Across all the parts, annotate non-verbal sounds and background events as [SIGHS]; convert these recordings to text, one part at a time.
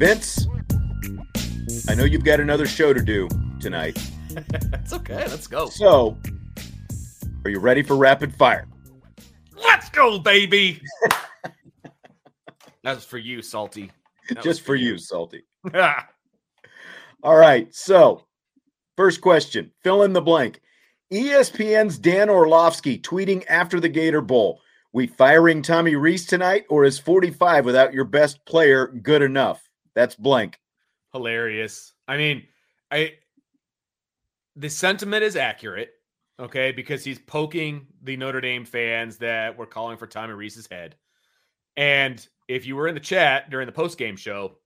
Vince, I know you've got another show to do tonight. [LAUGHS] It's okay. Let's go. So, are you ready for rapid fire? Let's go, baby. [LAUGHS] That's for you, Salty. That Just for you, Salty. [LAUGHS] All right. So, first question fill in the blank. ESPN's Dan Orlovsky tweeting after the Gator Bowl. We firing Tommy Rees tonight, or is 45 without your best player good enough? That's blank. Hilarious. I mean, I the sentiment is accurate, okay, because he's poking the Notre Dame fans that were calling for Tommy Rees's head. And if you were in the chat during the post game show,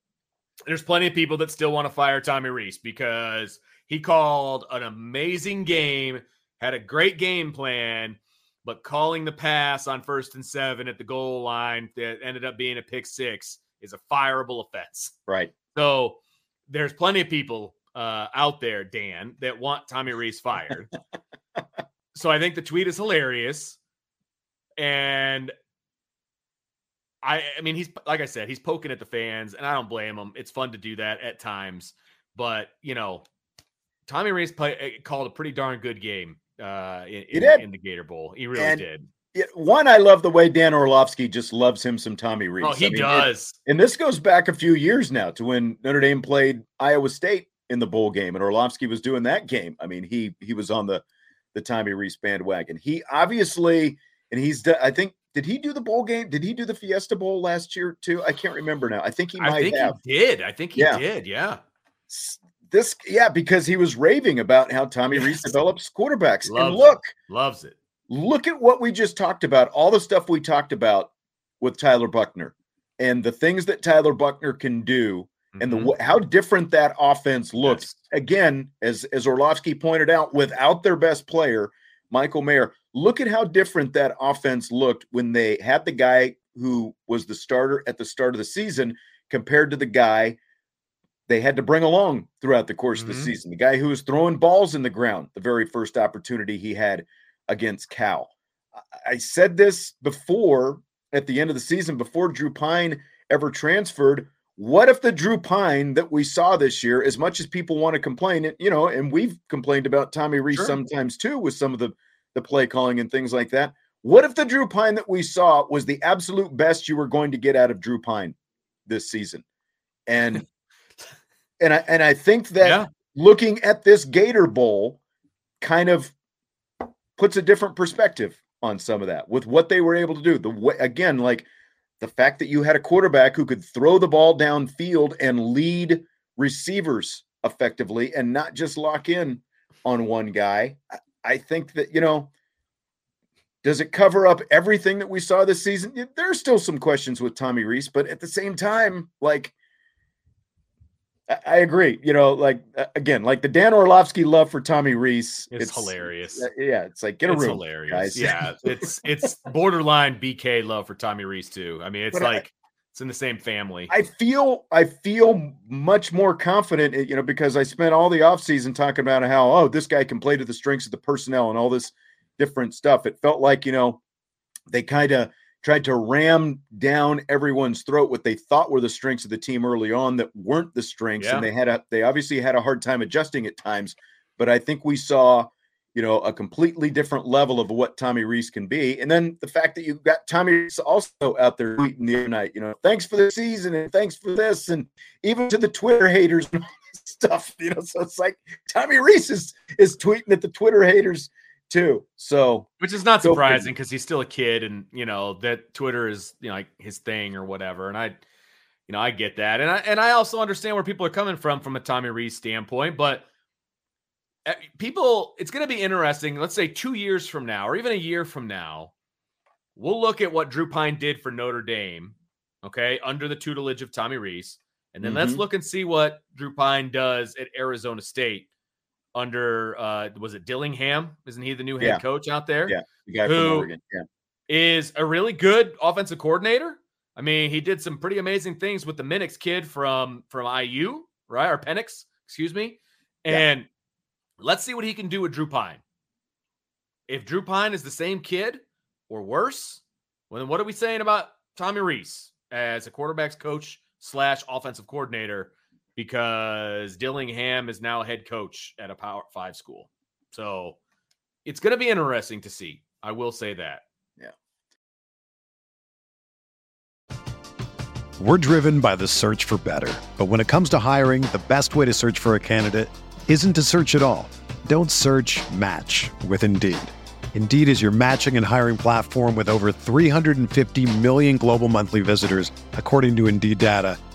there's plenty of people that still want to fire Tommy Rees because he called an amazing game, had a great game plan, but calling the pass on first and seven at the goal line that ended up being a pick six is a fireable offense. Right. So there's plenty of people uh, out there, Dan, that want Tommy Rees fired. [LAUGHS] so I think the tweet is hilarious. And I, I mean, he's like I said, he's poking at the fans, and I don't blame him. It's fun to do that at times, but you know, Tommy Rees play, eh, called a pretty darn good game uh, in, in, in the Gator Bowl. He really And did. Yeah, one, I love the way Dan Orlovsky just loves him some Tommy Rees. Oh, he I mean, it- does. and this goes back a few years now to when Notre Dame played Iowa State in the bowl game, and Orlovsky was doing that game. I mean, he he was on the the Tommy Rees bandwagon. He obviously, and he's I think did he do the bowl game? Did he do the Fiesta Bowl last year too? I can't remember now. I think he I might think have. he did. I think he Yeah. did. Yeah. This, yeah, because he was raving about how Tommy Rees develops quarterbacks. Loves and it. look, Loves it. Look at what we just talked about, all the stuff we talked about with Tyler Buchner and the things that Tyler Buchner can do and the Mhm. how different that offense looks. Yes. Again, as as Orlovsky pointed out, without their best player, Michael Mayer, look at how different that offense looked when they had the guy who was the starter at the start of the season compared to the guy they had to bring along throughout the course of the Mhm. season. The guy who was throwing balls in the ground the very first opportunity he had against Cal. I- said this before at the end of the season, before Drew Pyne ever transferred. What if the Drew Pyne that we saw this year, as much as people want to complain, you know, and we've complained about Tommy Rees Sure. sometimes too with some of the the play calling and things like that. What if the Drew Pyne that we saw was the absolute best you were going to get out of Drew Pyne this season? And [LAUGHS] and I and I think that Yeah. looking at this Gator Bowl kind of puts a different perspective on some of that with what they were able to do. The way, again, like the fact that you had a quarterback who could throw the ball downfield and lead receivers effectively and not just lock in on one guy. I- think that, you know, does it cover up everything that we saw this season? Yeah, There are still some questions with Tommy Rees, but at the same time, like I- I agree. You know, like again, like the Dan Orlovsky love for Tommy Rees. It's, hilarious. uh, Yeah, it's like get a it's room, hilarious. guys. Yeah, [LAUGHS] it's it's borderline BK love for Tommy Rees too. I mean, it's But I- like It's in the same family. I feel I feel much more confident, you know, because I spent all the offseason talking about how oh this guy can play to the strengths of the personnel and all this different stuff. It felt like you know they kind of tried to ram down everyone's throat what they thought were the strengths of the team early on that weren't the strengths, Yeah. and they had a they obviously had a hard time adjusting at times. But I think we saw you know, a completely different level of what Tommy Rees can be. And then the fact that you got Tommy Rees also out there tweeting the other night, you know, thanks for the season and thanks for this. And even to the Twitter haters and all this stuff, you know, so it's like Tommy Rees is, is tweeting at the Twitter haters too. So Which is not surprising because he's still a kid and you know that Twitter is you know like his thing or whatever. And I you know, I get that. And I and I also understand where people are coming from from a Tommy Rees standpoint, but uh, people it's going to be interesting. Let's say 2 years from now or even a year from now, we'll look at what Drew Pyne did for Notre Dame, okay, under the tutelage of Tommy Rees. And then let's Mhm. look and see what Drew Pyne does at Arizona State under uh was it Dillingham? Isn't he the new head Yeah. coach out there? Yeah. the guy Who- from Oregon. Yeah. is a really good offensive coordinator. I mean, he did some pretty amazing things with the Minix kid from from IU, right? Or Penix, excuse me. Yeah. And let's see what he can do with Drew Pyne. If Drew Pyne is the same kid or worse, well, then what are we saying about Tommy Rees as a quarterbacks coach slash offensive coordinator? Because Dillingham is now a head coach at a Power Five school. So it's going to be interesting to see. I will say that. Yeah. We're driven by the search for better. But when it comes to hiring, the best way to search for a candidate isn't to search at all. Don't search match with Indeed. Indeed is your matching and hiring platform with over 350 million global monthly visitors, according to Indeed data,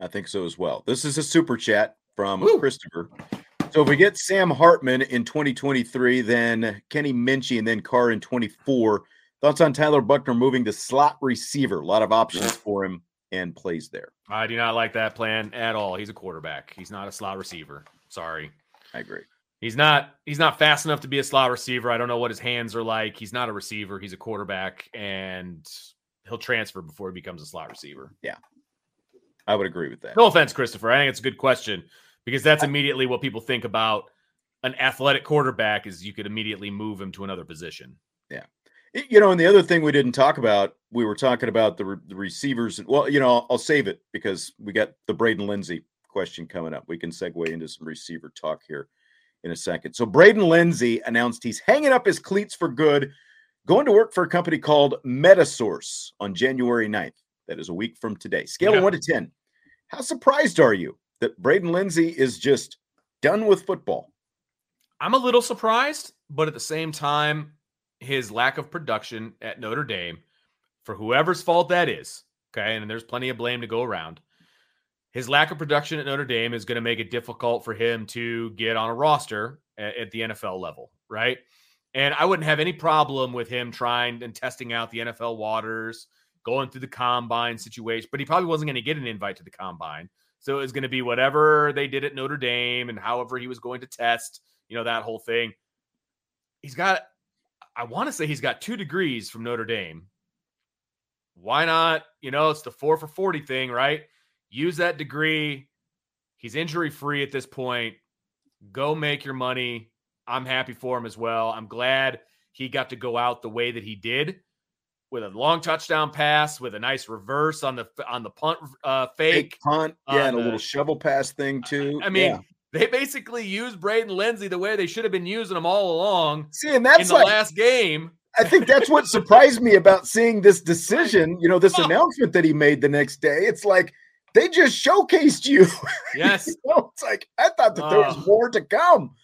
I think so as well. This is a super chat from Woo. Christopher. So if we get Sam Hartman in 2023, then Kenny Minchey and then Carr in 24. Thoughts on Tyler Buchner moving to slot receiver? A lot of options for him and plays there. I do not like that plan at all. He's a quarterback. He's not a slot receiver. Sorry. I agree. He's not he's not fast enough to be a slot receiver. I don't know what his hands are like. He's not a receiver. He's a quarterback and he'll transfer before he becomes a slot receiver. I would agree with that. No offense, Christopher. I think it's a good question because that's immediately what people think about an athletic quarterback is you could immediately move him to another position. Yeah. You know, and the other thing we didn't talk about, we were talking about the, re- the receivers. And well, you know, I'll, I'll save it because we got the Braden Lenzy question coming up. We can segue into some receiver talk here in a second. So, Braden Lenzy announced he's hanging up his cleats for good, going to work for a company called Metasource on January 9th. That is a week from today. Scale Yeah. of one to 10. How surprised are you that Braden Lenzy is just done with football? I'm a little surprised, but at the same time, his lack of production at Notre Dame, for whoever's fault that is, okay, and there's plenty of blame to go around. His lack of production at Notre Dame is going to make it difficult for him to get on a roster at, at the NFL level, right? And I wouldn't have any problem with him trying and testing out the NFL waters, going through the combine situation, but he probably wasn't going to get an invite to the combine. So it was going to be whatever they did at Notre Dame and however he was going to test, you know, that whole thing. He's got, I want to say he's got two degrees from Notre Dame. Why not? You know, it's the four for 40 thing, right? Use that degree. He's injury free at this point. Go make your money. I'm happy for him as well. I'm glad he got to go out the way that he did with a long touchdown pass, with a nice reverse on the on the punt uh, fake. Fake punt, yeah, and a the- little shovel pass thing too. I mean, Yeah. They basically used Braden Lenzy the way they should have been using him all along. See, and that's in the like, last game. I think that's what [LAUGHS] surprised me about seeing this decision, you know, this announcement that he made the next day. It's like they just showcased you. [LAUGHS] Yes. you know, it's like I thought that there was Oh. more to come.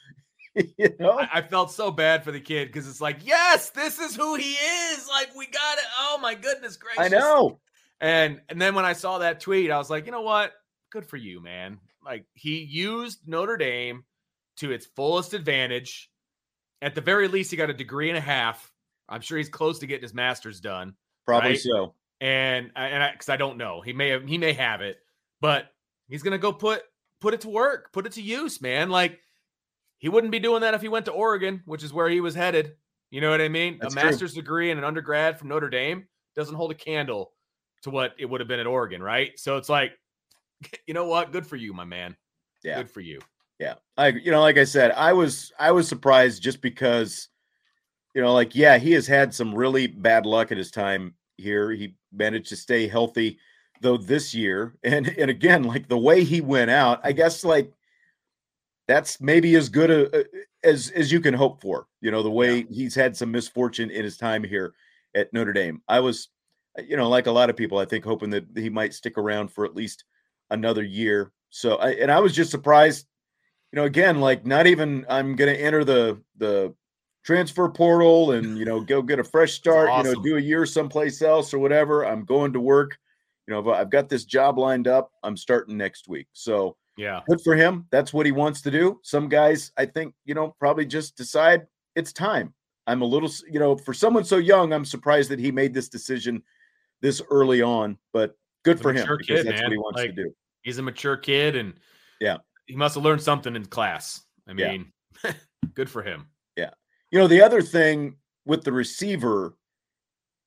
[LAUGHS] you know? I, I felt so bad for the kid because it's like, yes, this is who he is. Like, we got it. Oh my goodness gracious. I know. And and then when I saw that tweet, I was like, you know what? Good for you, man. Like he used Notre Dame to its fullest advantage. At the very least, he got a degree and a half. I'm sure he's close to getting his master's done. Probably Right? so. And uh, and I because I don't know, he may have he may have it, but he's gonna go put put it to work, put it to use, man. Like he wouldn't be doing that if he went to Oregon, which is where he was headed. You know what I mean? That's a true. master's degree and an undergrad from Notre Dame doesn't hold a candle to what it would have been at Oregon, right? So it's like, [LAUGHS] you know what? Good for you, my man. Yeah. Good for you. Yeah. I you know, like I said, I was I was surprised just because, you know, like, yeah, he has had some really bad luck at his time here. He managed to stay healthy though this year. And and again, like the way he went out, I guess like that's maybe as good a, as as you can hope for. You know, the way he's had some misfortune in his time here at Notre Dame. I was, uh, you know, like a lot of people, I think hoping that he might stick around for at least another year. So, I, and I was just surprised. You know, again, like not even I'm going to enter the the transfer portal and you know go get a fresh [LAUGHS] start. You know, do a year someplace else or whatever. I'm going to work. You know, I've got this job lined up. I'm starting next week. So Yeah. good for him. That's what he wants to do. Some guys, I think, you know, probably just decide it's time. I'm a little, you know, for someone so young, I'm surprised that he made this decision this early on, but good for him mature kid, that's what man. he wants to do. He's a mature kid and Yeah. he must have learned something in class. I Yeah. mean, [LAUGHS] good for him. Yeah. You know, the other thing with the receiver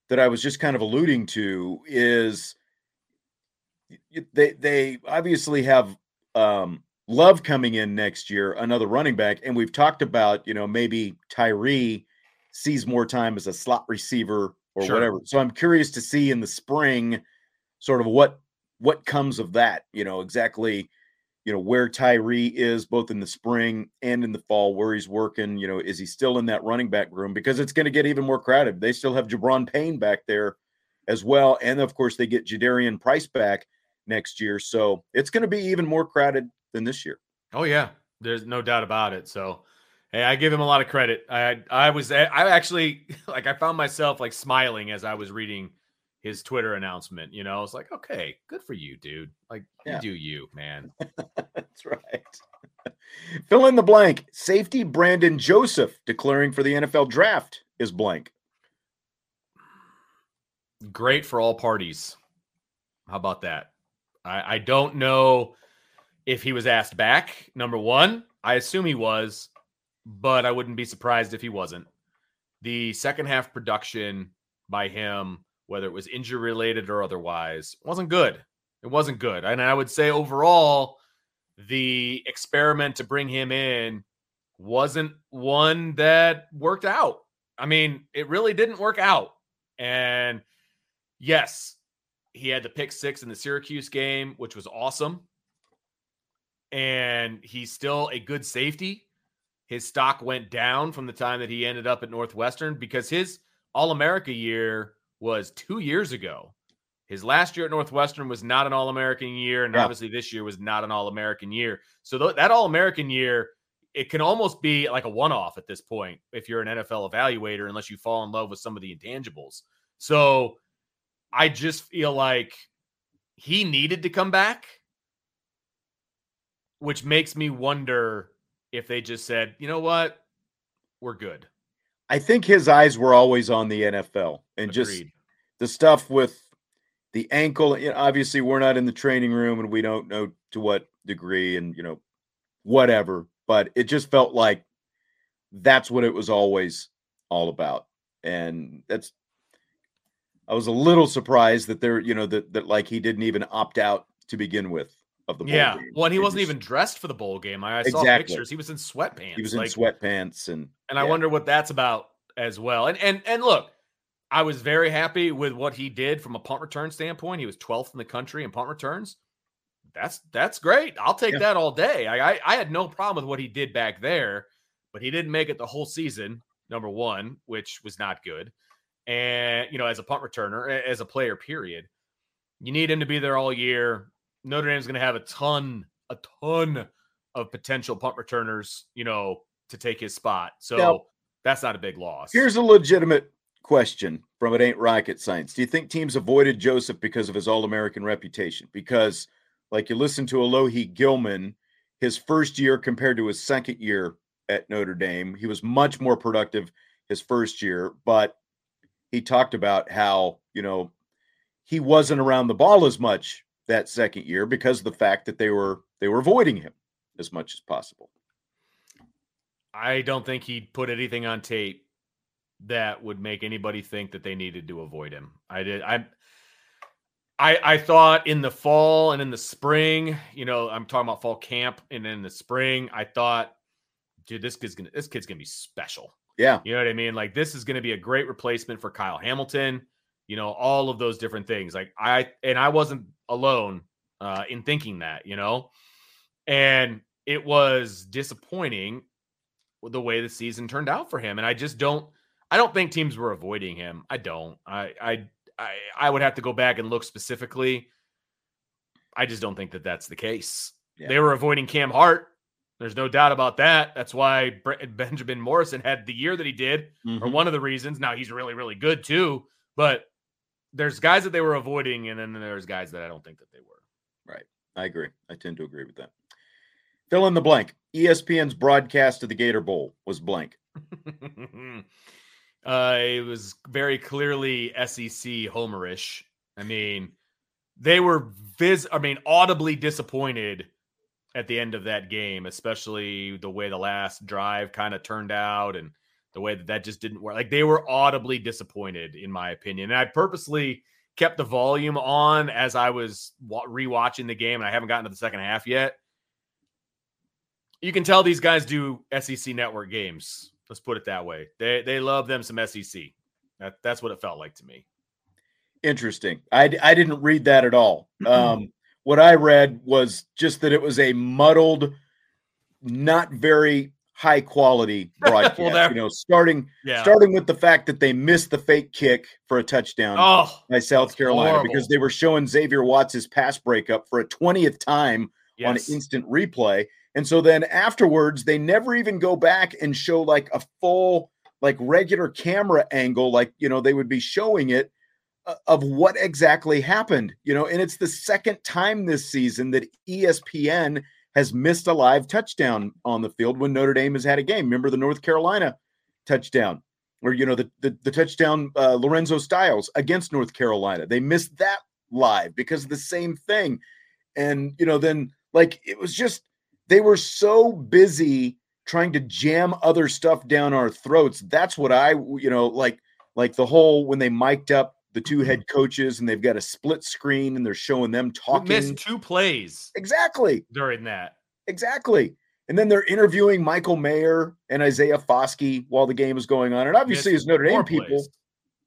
that I was just kind of alluding to is they they obviously have um Love coming in next year, another running back, and we've talked about, you know, maybe Tyree sees more time as a slot receiver or Sure. whatever. So I'm curious to see in the spring sort of what what comes of that, you know, exactly you know where Tyree is both in the spring and in the fall, where he's working. You know, is he still in that running back room? Because it's going to get even more crowded. They still have Jabron Payne back there as well, and of course they get Jadarian Price back next year, so it's going to be even more crowded than this year. Oh yeah, there's no doubt about it. So, hey, I give him a lot of credit. I I was I actually [LAUGHS] like I found myself like smiling as I was reading his Twitter announcement. You know, I was like, okay, good for you, dude. Like Yeah. you do you, man. [LAUGHS] That's right. [LAUGHS] Fill in the blank. Safety Brandon Joseph declaring for the NFL draft is blank. Great for all parties. How about that? I, I don't know if he was asked back. Number one, I assume he was, but I wouldn't be surprised if he wasn't. The second half production by him, whether it was injury related or otherwise, wasn't good. It wasn't good. And I would say overall, the experiment to bring him in wasn't one that worked out. I mean, it really didn't work out. And yes, he had the pick six in the Syracuse game, which was awesome. And he's still a good safety. His stock went down from the time that he ended up at Northwestern because his All America year was two years ago. His last year at Northwestern was not an All American year. And Yeah. obviously, this year was not an All American year. So, th- that All American year, it can almost be like a one off at this point if you're an NFL evaluator, unless you fall in love with some of the intangibles. So, I just feel like he needed to come back, which makes me wonder if they just said, you know what, we're good. I think his eyes were always on the NFL and just the stuff with the ankle. You know, obviously, we're not in the training room and we don't know to what degree and, you know, whatever, but it just felt like that's what it was always all about. And that's, I was a little surprised that there, you know, that, that like he didn't even opt out to begin with of the bowl yeah. game. Well, and he wasn't just- even dressed for the bowl game. I, I saw pictures. He was in sweatpants. he was in like, sweatpants and and I wonder what that's about as well. And and and look, I was very happy with what he did from a punt return standpoint. He was 12th in the country in punt returns. that's that's great. I'll take Yeah. that all day. I, I I had no problem with what he did back there, but he didn't make it the whole season. Number one, which was not good, and you know, as a punt returner, as a player, period, you need him to be there all year. Notre Dame's going to have a ton, a ton of potential punt returners, you know, to take his spot. So Now- that's not a big loss. Here's a legitimate question from It Ain't Rocket Science. Do you think teams avoided Joseph because of his All American reputation? Because, like you listen to Alohi Gilman, his first year compared to his second year at Notre Dame, he was much more productive his first year, but he talked about how, you know, he wasn't around the ball as much that second year because of the fact that they were they were avoiding him as much as possible. I don't think he put anything on tape that would make anybody think that they needed to avoid him. I did. I. I, I thought in the fall and in the spring, you know, I'm talking about fall camp and in the spring, I thought, dude, this kid's gonna this kid's gonna be special. Yeah. You know what I mean? Like this is going to be a great replacement for Kyle Hamilton. You know, all of those different things. Like I and I wasn't alone uh, in thinking that. You know, and it was disappointing the way the season turned out for him. And I just don't. I don't think teams were avoiding him. I don't. I I I, I would have to go back and look specifically. I just don't think that that's the case. Yeah. They were avoiding Cam Hart. There's no doubt about that. That's why Benjamin Morrison had the year that he did, or Mhm. one of the reasons. Now he's really, really good too. But there's guys that they were avoiding, and then there's guys that I don't think that they were. Right. I agree. I tend to agree with that. Fill in the blank. ESPN's broadcast of the Gator Bowl was blank. [LAUGHS] uh, it was very clearly SEC homerish. I mean, they were vis. I mean, audibly disappointed at the end of that game, especially the way the last drive kind of turned out and the way that that just didn't work. Like they were audibly disappointed, in my opinion. And I purposely kept the volume on as I was rewatching the game, and I haven't gotten to the second half yet. You can tell these guys do SEC network games. Let's put it that way. They they love them some SEC. That that's what it felt like to me. Interesting. I, I didn't read that at all. Um, what I read was just that it was a muddled, not very high quality [LAUGHS] broadcast. there- you know, starting Yeah. starting with the fact that they missed the fake kick for a touchdown oh, by South Carolina horrible. because they were showing Xavier Watts' pass breakup for a 20th time on instant replay. And so then afterwards, they never even go back and show like a full, like regular camera angle, like, you know, they would be showing it of what exactly happened, you know. And it's the second time this season that ESPN has missed a live touchdown on the field when Notre Dame has had a game. Remember the North Carolina touchdown, or, you know, the, the, the touchdown uh, Lorenzo Styles against North Carolina. They missed that live because of the same thing. And, you know, then like it was just, they were so busy trying to jam other stuff down our throats. That's what I, you know, like, like the whole when they mic'd up the two head coaches and they've got a split screen and they're showing them We talking. missed two plays Exactly. during that. Exactly. And then they're interviewing Michael Mayer and Isaiah Foskey while the game is going on. And obviously, Missed as Notre Dame people, plays.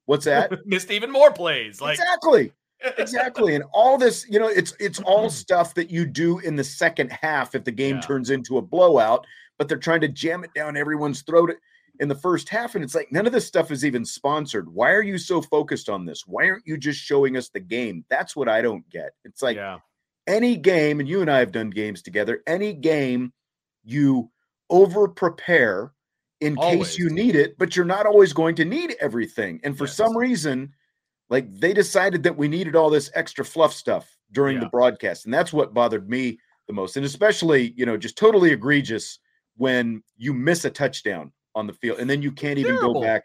what's that? [LAUGHS] missed even more plays. Like exactly. exactly [LAUGHS] and all this you know it's it's all Mm-hmm. stuff that you do in the second half if the game Yeah. turns into a blowout but they're trying to jam it down everyone's throat in the first half and it's like none of this stuff is even sponsored. Why are you so focused on this? Why aren't you just showing us the game? That's what i don't get. It's like yeah, any game and you and i have done games together any game you over prepare in case you need it but you're not always going to need everything. And for Yes. some reason like they decided that we needed all this extra fluff stuff during the broadcast and that's what bothered me the most and especially you know just totally egregious when you miss a touchdown on the field and then you can't even Terrible. go back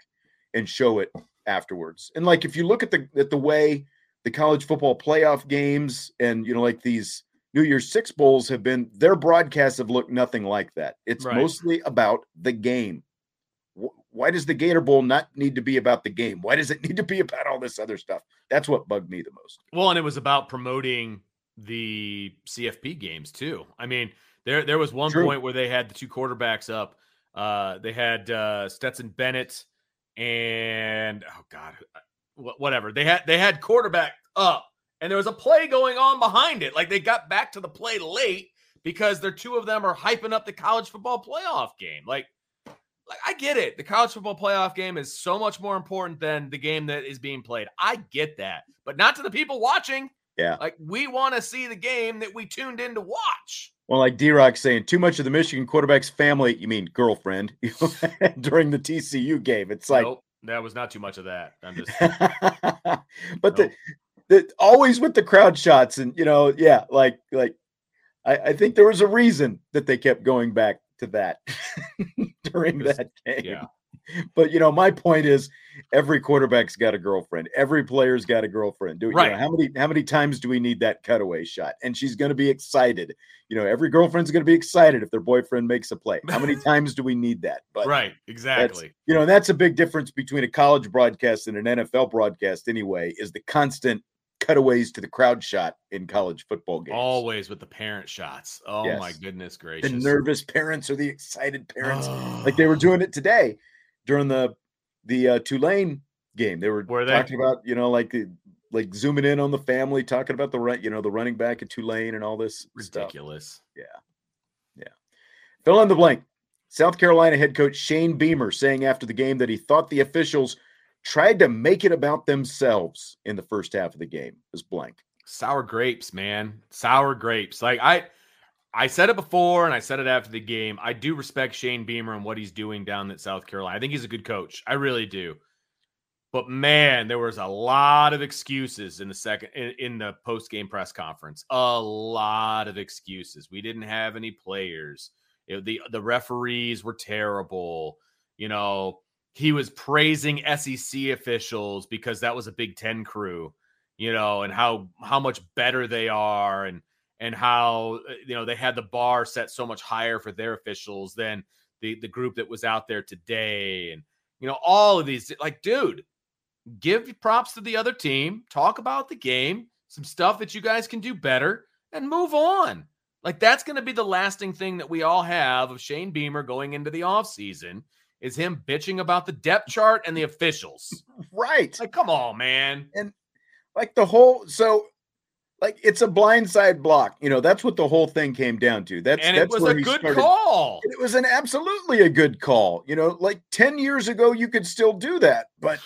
and show it afterwards and like if you look at the at the way the college football playoff games and you know like these New Year's Six bowls have been their broadcasts have looked nothing like that. It's Right. mostly about the game. Why does the Gator Bowl not need to be about the game? Why does it need to be about all this other stuff? That's what bugged me the most. Well, and it was about promoting the CFP games too. I mean, there there was one True. point where they had the two quarterbacks up. Uh, they had uh, Stetson Bennett and oh god, whatever. They had they had quarterback up and there was a play going on behind it. Like they got back to the play late because their two of them are hyping up the college football playoff game. Like, like I get it. The college football playoff game is so much more important than the game that is being played. I get that, but not to the people watching. Yeah. Like we want to see the game that we tuned in to watch. Well, like D Rock saying, too much of the Michigan quarterback's family, you mean girlfriend, [LAUGHS] [LAUGHS] during the TCU game. It's like, nope, that was not too much of that. I'm just, [LAUGHS] but nope. the, the always with the crowd shots and you know, yeah, like like I, I think there was a reason that they kept going back to that during that game. Yeah. But you know, my point is every quarterback's got a girlfriend. Every player's got a girlfriend. Do right. You know, how many how many times do we need that cutaway shot? And she's going to be excited. You know, every girlfriend's going to be excited if their boyfriend makes a play. How many [LAUGHS] times do we need that? But right, exactly. You know, and that's a big difference between a college broadcast and an NFL broadcast. Anyway, is the constant cutaways to the crowd shot in college football games. Always with the parent shots. Oh yes. my goodness gracious. The nervous parents or the excited parents. Oh. Like they were [GASPS] doing it today during the the uh, Tulane game. They were, were they? talking about, you know, like like zooming in on the family, talking about the right, you know, the running back at Tulane and all this ridiculous. Stuff. Yeah. Yeah. Fill in the blank. South Carolina head coach Shane Beamer saying after the game that he thought the officials tried to make it about themselves in the first half of the game. Is blank. Sour grapes, man. Sour grapes. Like I I said it before and I said it after the game. I do respect Shane Beamer and what he's doing down at South Carolina. I think he's a good coach. I really do. But man, there was a lot of excuses in the second in, in the post game press conference. A lot of excuses. We didn't have any players. It, the the referees were terrible. You know, he was praising SEC officials because that was a Big Ten crew, you know, and how how much better they are, and and how uh, you know they had the bar set so much higher for their officials than the the group that was out there today, and you know all of these. Like, dude, give props to the other team, talk about the game, some stuff that you guys can do better, and move on. Like that's going to be the lasting thing that we all have of Shane Beamer going into the offseason is him bitching about the depth chart and the officials. [LAUGHS] right. Like, come on, man. And like the whole so like it's a blindside block. You know, that's what the whole thing came down to. That's and that's it was a good started. call. It was an absolutely a good call. You know, like 10 years ago, you could still do that, but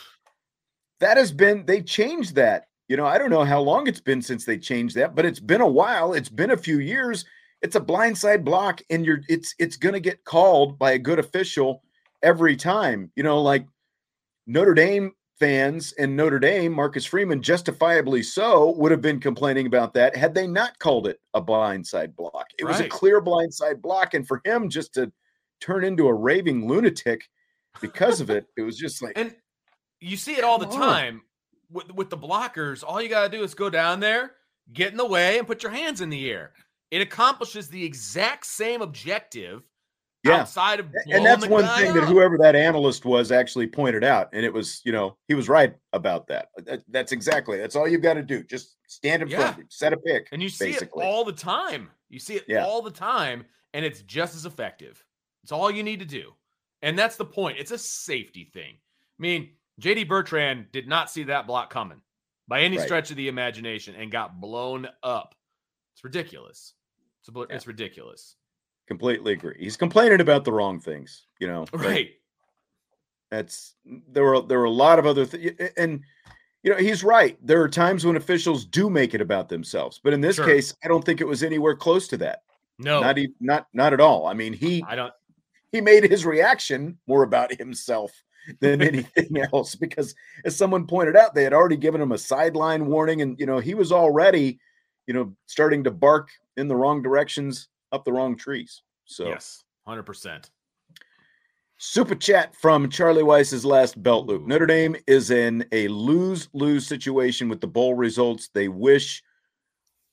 that has been they changed that. You know, I don't know how long it's been since they changed that, but it's been a while. It's been a few years. It's a blindside block, and you're it's it's gonna get called by a good official every time. You know, like Notre Dame fans and Notre Dame, Marcus Freeman, justifiably so, would have been complaining about that had they not called it a blindside block. It right. was a clear blindside block. And for him just to turn into a raving lunatic because of it, it was just like. And you see it all the time with, with the blockers. All you got to do is go down there, get in the way, and put your hands in the air. It accomplishes the exact same objective yeah. outside of and that's one thing up. that whoever that analyst was actually pointed out and it was you know he was right about that. Uh, that's exactly that's all you've got to do. Just stand in yeah. front of him. Set a pick and you see basically. it all the time. You see it yeah. all the time and it's just as effective. It's all you need to do. And that's the point. It's a safety thing. I mean jd bertrand did not see that block coming by any right. stretch of the imagination and got blown up. It's ridiculous. It's, a, it's ridiculous Completely agree. He's complaining about the wrong things, you know. Right. That's there were there were a lot of other things, and you know he's right. There are times when officials do make it about themselves, but in this sure. case, I don't think it was anywhere close to that. No, not even not not at all. I mean, he I don't. He made his reaction more about himself than [LAUGHS] anything else because, as someone pointed out, they had already given him a sideline warning, and you know he was already, you know, starting to bark in the wrong directions up the wrong trees. So yes, hundred percent. Super chat from Charlie Weis's last belt loop. Notre Dame is in a lose lose situation with the bowl results. They wish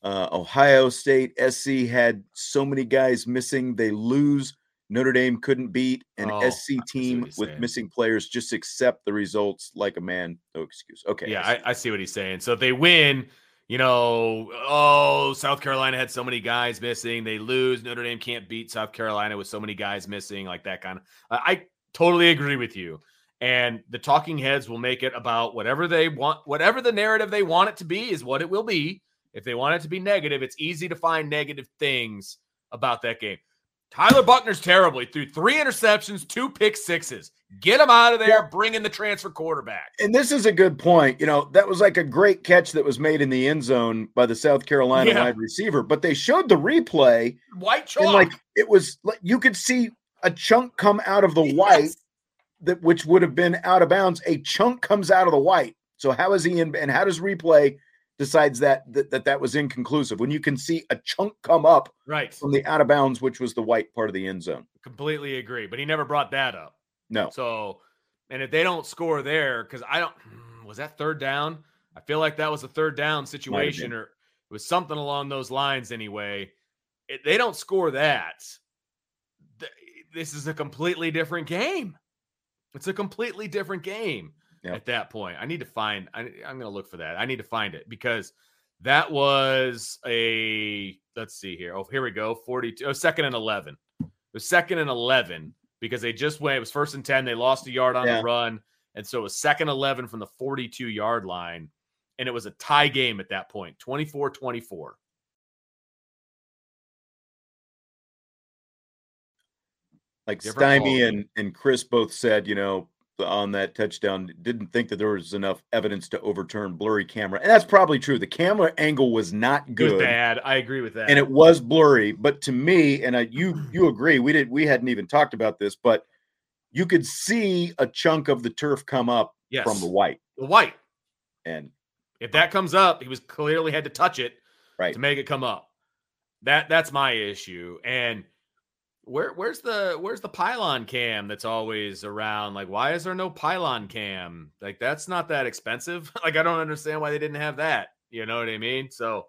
uh, Ohio State SC had so many guys missing. They lose. Notre Dame couldn't beat an oh, SC team with saying. missing players. Just accept the results like a man. No excuse. Okay. Yeah, I, I see what he's saying. So they win, you know, oh, South Carolina had so many guys missing. They lose. Notre Dame can't beat South Carolina with so many guys missing, like that kind of. I totally agree with you. And the talking heads will make it about whatever they want, whatever the narrative they want it to be is what it will be. If they want it to be negative, it's easy to find negative things about that game. Tyler Buchner's terribly threw three interceptions, two pick sixes. Get him out of there. Yeah. Bring in the transfer quarterback. And this is a good point. You know, that was like a great catch that was made in the end zone by the South Carolina yeah. wide receiver. But they showed the replay. White chalk. like it was, like you could see a chunk come out of the yes. white that which would have been out of bounds. A chunk comes out of the white. So how is he in? And how does replay decides that that that, that was inconclusive when you can see a chunk come up right from the out of bounds, which was the white part of the end zone? Completely agree, but he never brought that up. No. So, and if they don't score there, because I don't, hmm, was that third down? I feel like that was a third down situation, or it was something along those lines. Anyway, if they don't score that. This is a completely different game. It's a completely different game yep. at that point. I need to find. I, I'm going to look for that. I need to find it because that was a. Let's see here. Oh, here we go. 42. Oh, second and 11. It was second and 11 because they just went. It was first and 10. They lost a yard on yeah. the run. And so it was second 11 from the 42 yard line. And it was a tie game at that point 24 24. Like Stymie and, and Chris both said, you know, on that touchdown didn't think that there was enough evidence to overturn blurry camera. And that's probably true. The camera angle was not good. Was bad. I agree with that. And it was blurry, but to me and I, you [CLEARS THROAT] you agree, we did we hadn't even talked about this, but you could see a chunk of the turf come up yes. from the white. The white. And if that comes up, he was clearly had to touch it right to make it come up. That that's my issue. And where where's the where's the pylon cam that's always around? Like, why is there no pylon cam? Like, that's not that expensive. [LAUGHS] like, I don't understand why they didn't have that. You know what I mean? So,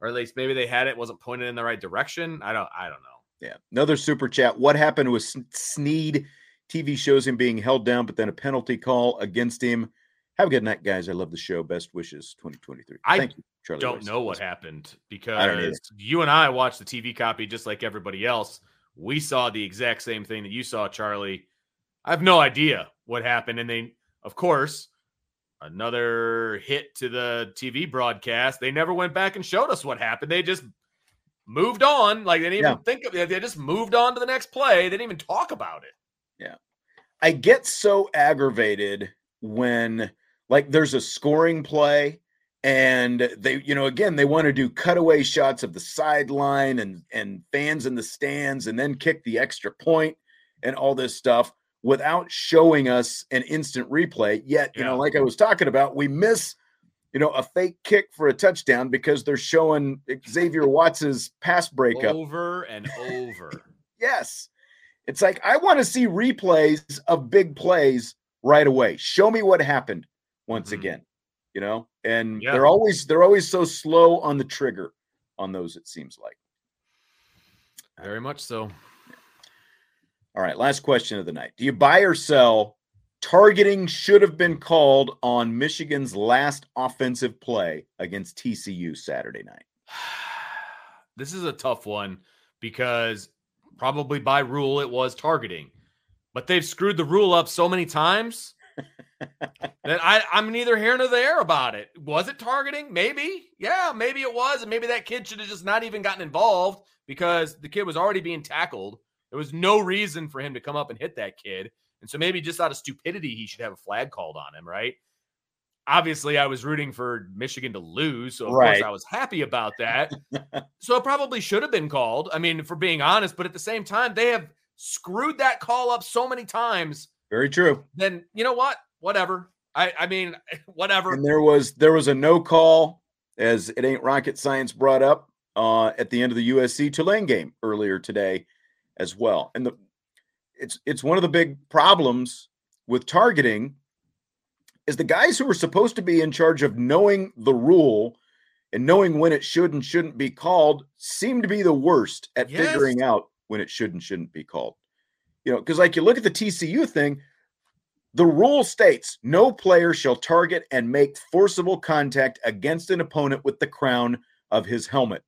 or at least maybe they had it, wasn't pointed in the right direction. I don't I don't know. Yeah. Another super chat. What happened with Sneed? TV shows him being held down, but then a penalty call against him. Have a good night, guys. I love the show. Best wishes 2023. I Thank you, Charlie. Don't Weis. know what happened because you and I watched the TV copy just like everybody else we saw the exact same thing that you saw, Charlie. I have no idea what happened. And they, of course, another hit to the TV broadcast. They never went back and showed us what happened. They just moved on. Like they didn't yeah. even think of it. They just moved on to the next play. They didn't even talk about it. Yeah. I get so aggravated when like there's a scoring play and they you know again they want to do cutaway shots of the sideline and and fans in the stands and then kick the extra point and all this stuff without showing us an instant replay. Yet you yeah. know like i was talking about we miss you know a fake kick for a touchdown because they're showing xavier watts's pass breakup. Over and over. [LAUGHS] Yes. It's like i want to see replays of big plays right away. Show me what happened once mm-hmm. again you know and yeah. they're always they're always so slow on the trigger on those it seems like. Very much so. All right last question of the night. Do you buy or sell targeting should have been called on michigan's last offensive play against tcu saturday night? [SIGHS] This is a tough one because probably by rule it was targeting but they've screwed the rule up so many times [LAUGHS] that I, I'm neither here nor there about it. Was it targeting? Maybe. Yeah, maybe it was. And maybe that kid should have just not even gotten involved because the kid was already being tackled. There was no reason for him to come up and hit that kid. And so maybe just out of stupidity, he should have a flag called on him, right? Obviously, I was rooting for Michigan to lose. So, of right. course, I was happy about that. so it probably should have been called. I mean, for being honest, but at the same time, they have screwed that call up so many times. Very true. Then, you know what? Whatever. I, I mean, [LAUGHS] whatever. And there was there was a no call, as it ain't rocket science brought up uh, at the end of the USC Tulane game earlier today, as well. And the it's it's one of the big problems with targeting is the guys who are supposed to be in charge of knowing the rule and knowing when it should and shouldn't be called seem to be the worst at yes. figuring out when it should and shouldn't be called. You know, because like you look at the TCU thing, the rule states no player shall target and make forcible contact against an opponent with the crown of his helmet.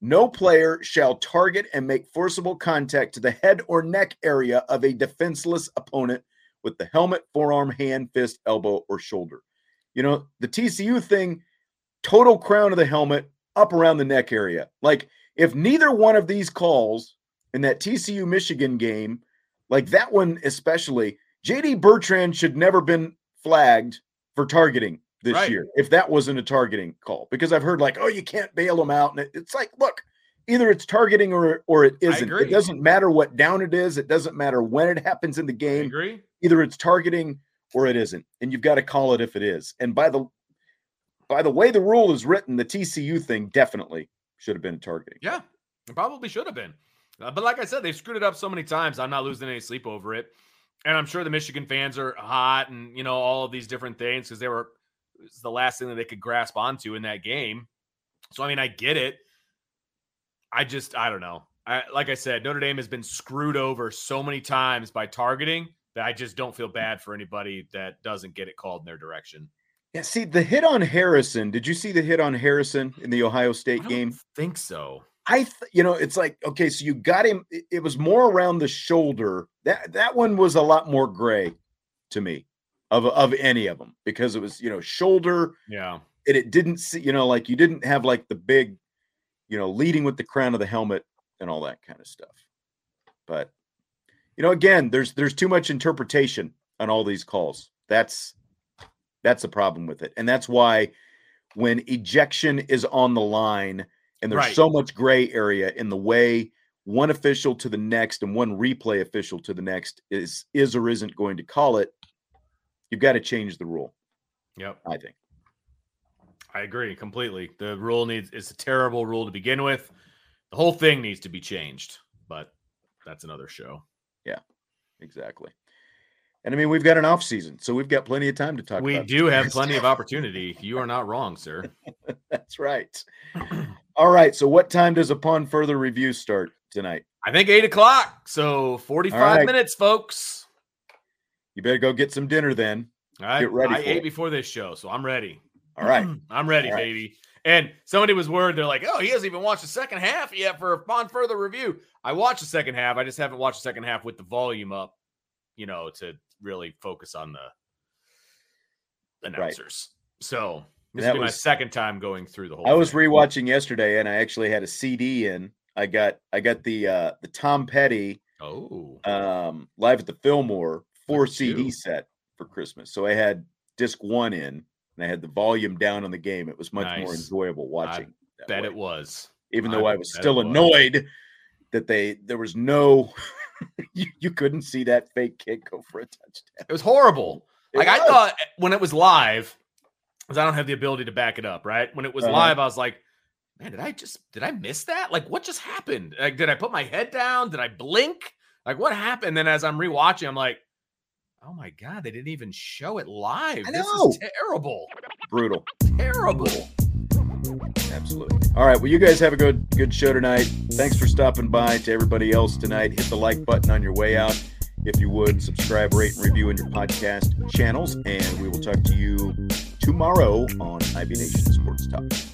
No player shall target and make forcible contact to the head or neck area of a defenseless opponent with the helmet, forearm, hand, fist, elbow, or shoulder. You know, the TCU thing, total crown of the helmet up around the neck area. Like, if neither one of these calls in that TCU Michigan game, like that one especially, JD Bertrand should never been flagged for targeting this right. year if that wasn't a targeting call because I've heard like, oh, you can't bail them out, and it's like, look, either it's targeting or or it isn't. It doesn't matter what down it is. It doesn't matter when it happens in the game. Agree. Either it's targeting or it isn't, and you've got to call it if it is. And by the by the way the rule is written, the TCU thing definitely should have been targeting. Yeah, it probably should have been. Uh, but like I said, they've screwed it up so many times. I'm not losing any sleep over it. And I'm sure the Michigan fans are hot and you know all of these different things because they were it's the last thing that they could grasp onto in that game. So I mean, I get it. I just I don't know. I, like I said, Notre Dame has been screwed over so many times by targeting that I just don't feel bad for anybody that doesn't get it called in their direction. Yeah, see the hit on Harrison. Did you see the hit on Harrison in the Ohio State game? Think so. I, th- you know, it's like okay, so you got him. It was more around the shoulder. That that one was a lot more gray to me of of any of them because it was you know shoulder. Yeah, and it didn't see you know like you didn't have like the big, you know, leading with the crown of the helmet and all that kind of stuff. But you know, again, there's there's too much interpretation on all these calls. That's that's the problem with it, and that's why when ejection is on the line and there's right. so much gray area in the way one official to the next and one replay official to the next is is or isn't going to call it you've got to change the rule. Yep. I think. I agree completely. The rule needs it's a terrible rule to begin with. The whole thing needs to be changed, but that's another show. Yeah, exactly. And I mean, we've got an off season, so we've got plenty of time to talk. We do have plenty of [LAUGHS] opportunity. You are not wrong, sir. that's right. [CLEARS THROAT] All right. So, what time does upon further review start tonight? I think eight o'clock. So, forty-five right. minutes, folks. You better go get some dinner then. I, get ready. I ate it. before this show, so I'm ready. [CLEARS THROAT] All right. [CLEARS THROAT] I'm ready, right. baby. And somebody was worried. They're like, oh, he hasn't even watched the second half yet for upon further review. I watched the second half. I just haven't watched the second half with the volume up, you know, to really focus on the announcers. Right. So this will be was, my second time going through the whole. I was rewatching yesterday, and I actually had a CD in. I got I got the uh the Tom Petty oh um live at the Fillmore four CD set for Christmas. So I had disc one in and I had the volume down on the game. It was much nice. more enjoyable watching. I bet way. it was. Even though I was still annoyed that they there was no [LAUGHS] you, you, couldn't see that fake kick go for a touchdown. It was horrible. It like was. I thought when it was live, because I don't have the ability to back it up, right? When it was uh-huh. live, I was like, man, did I just did I miss that? Like, what just happened? Like, did I put my head down? Did I blink? Like, what happened? And then as I'm rewatching, I'm like, Oh my god, they didn't even show it live. This is terrible. Brutal. Terrible. Absolutely. All right. Well, you guys have a good good show tonight. Thanks for stopping by. To everybody else tonight, hit the like button on your way out. If you would, subscribe, rate, and review in your podcast channels. And we will talk to you tomorrow on IB Nation Sports Talk.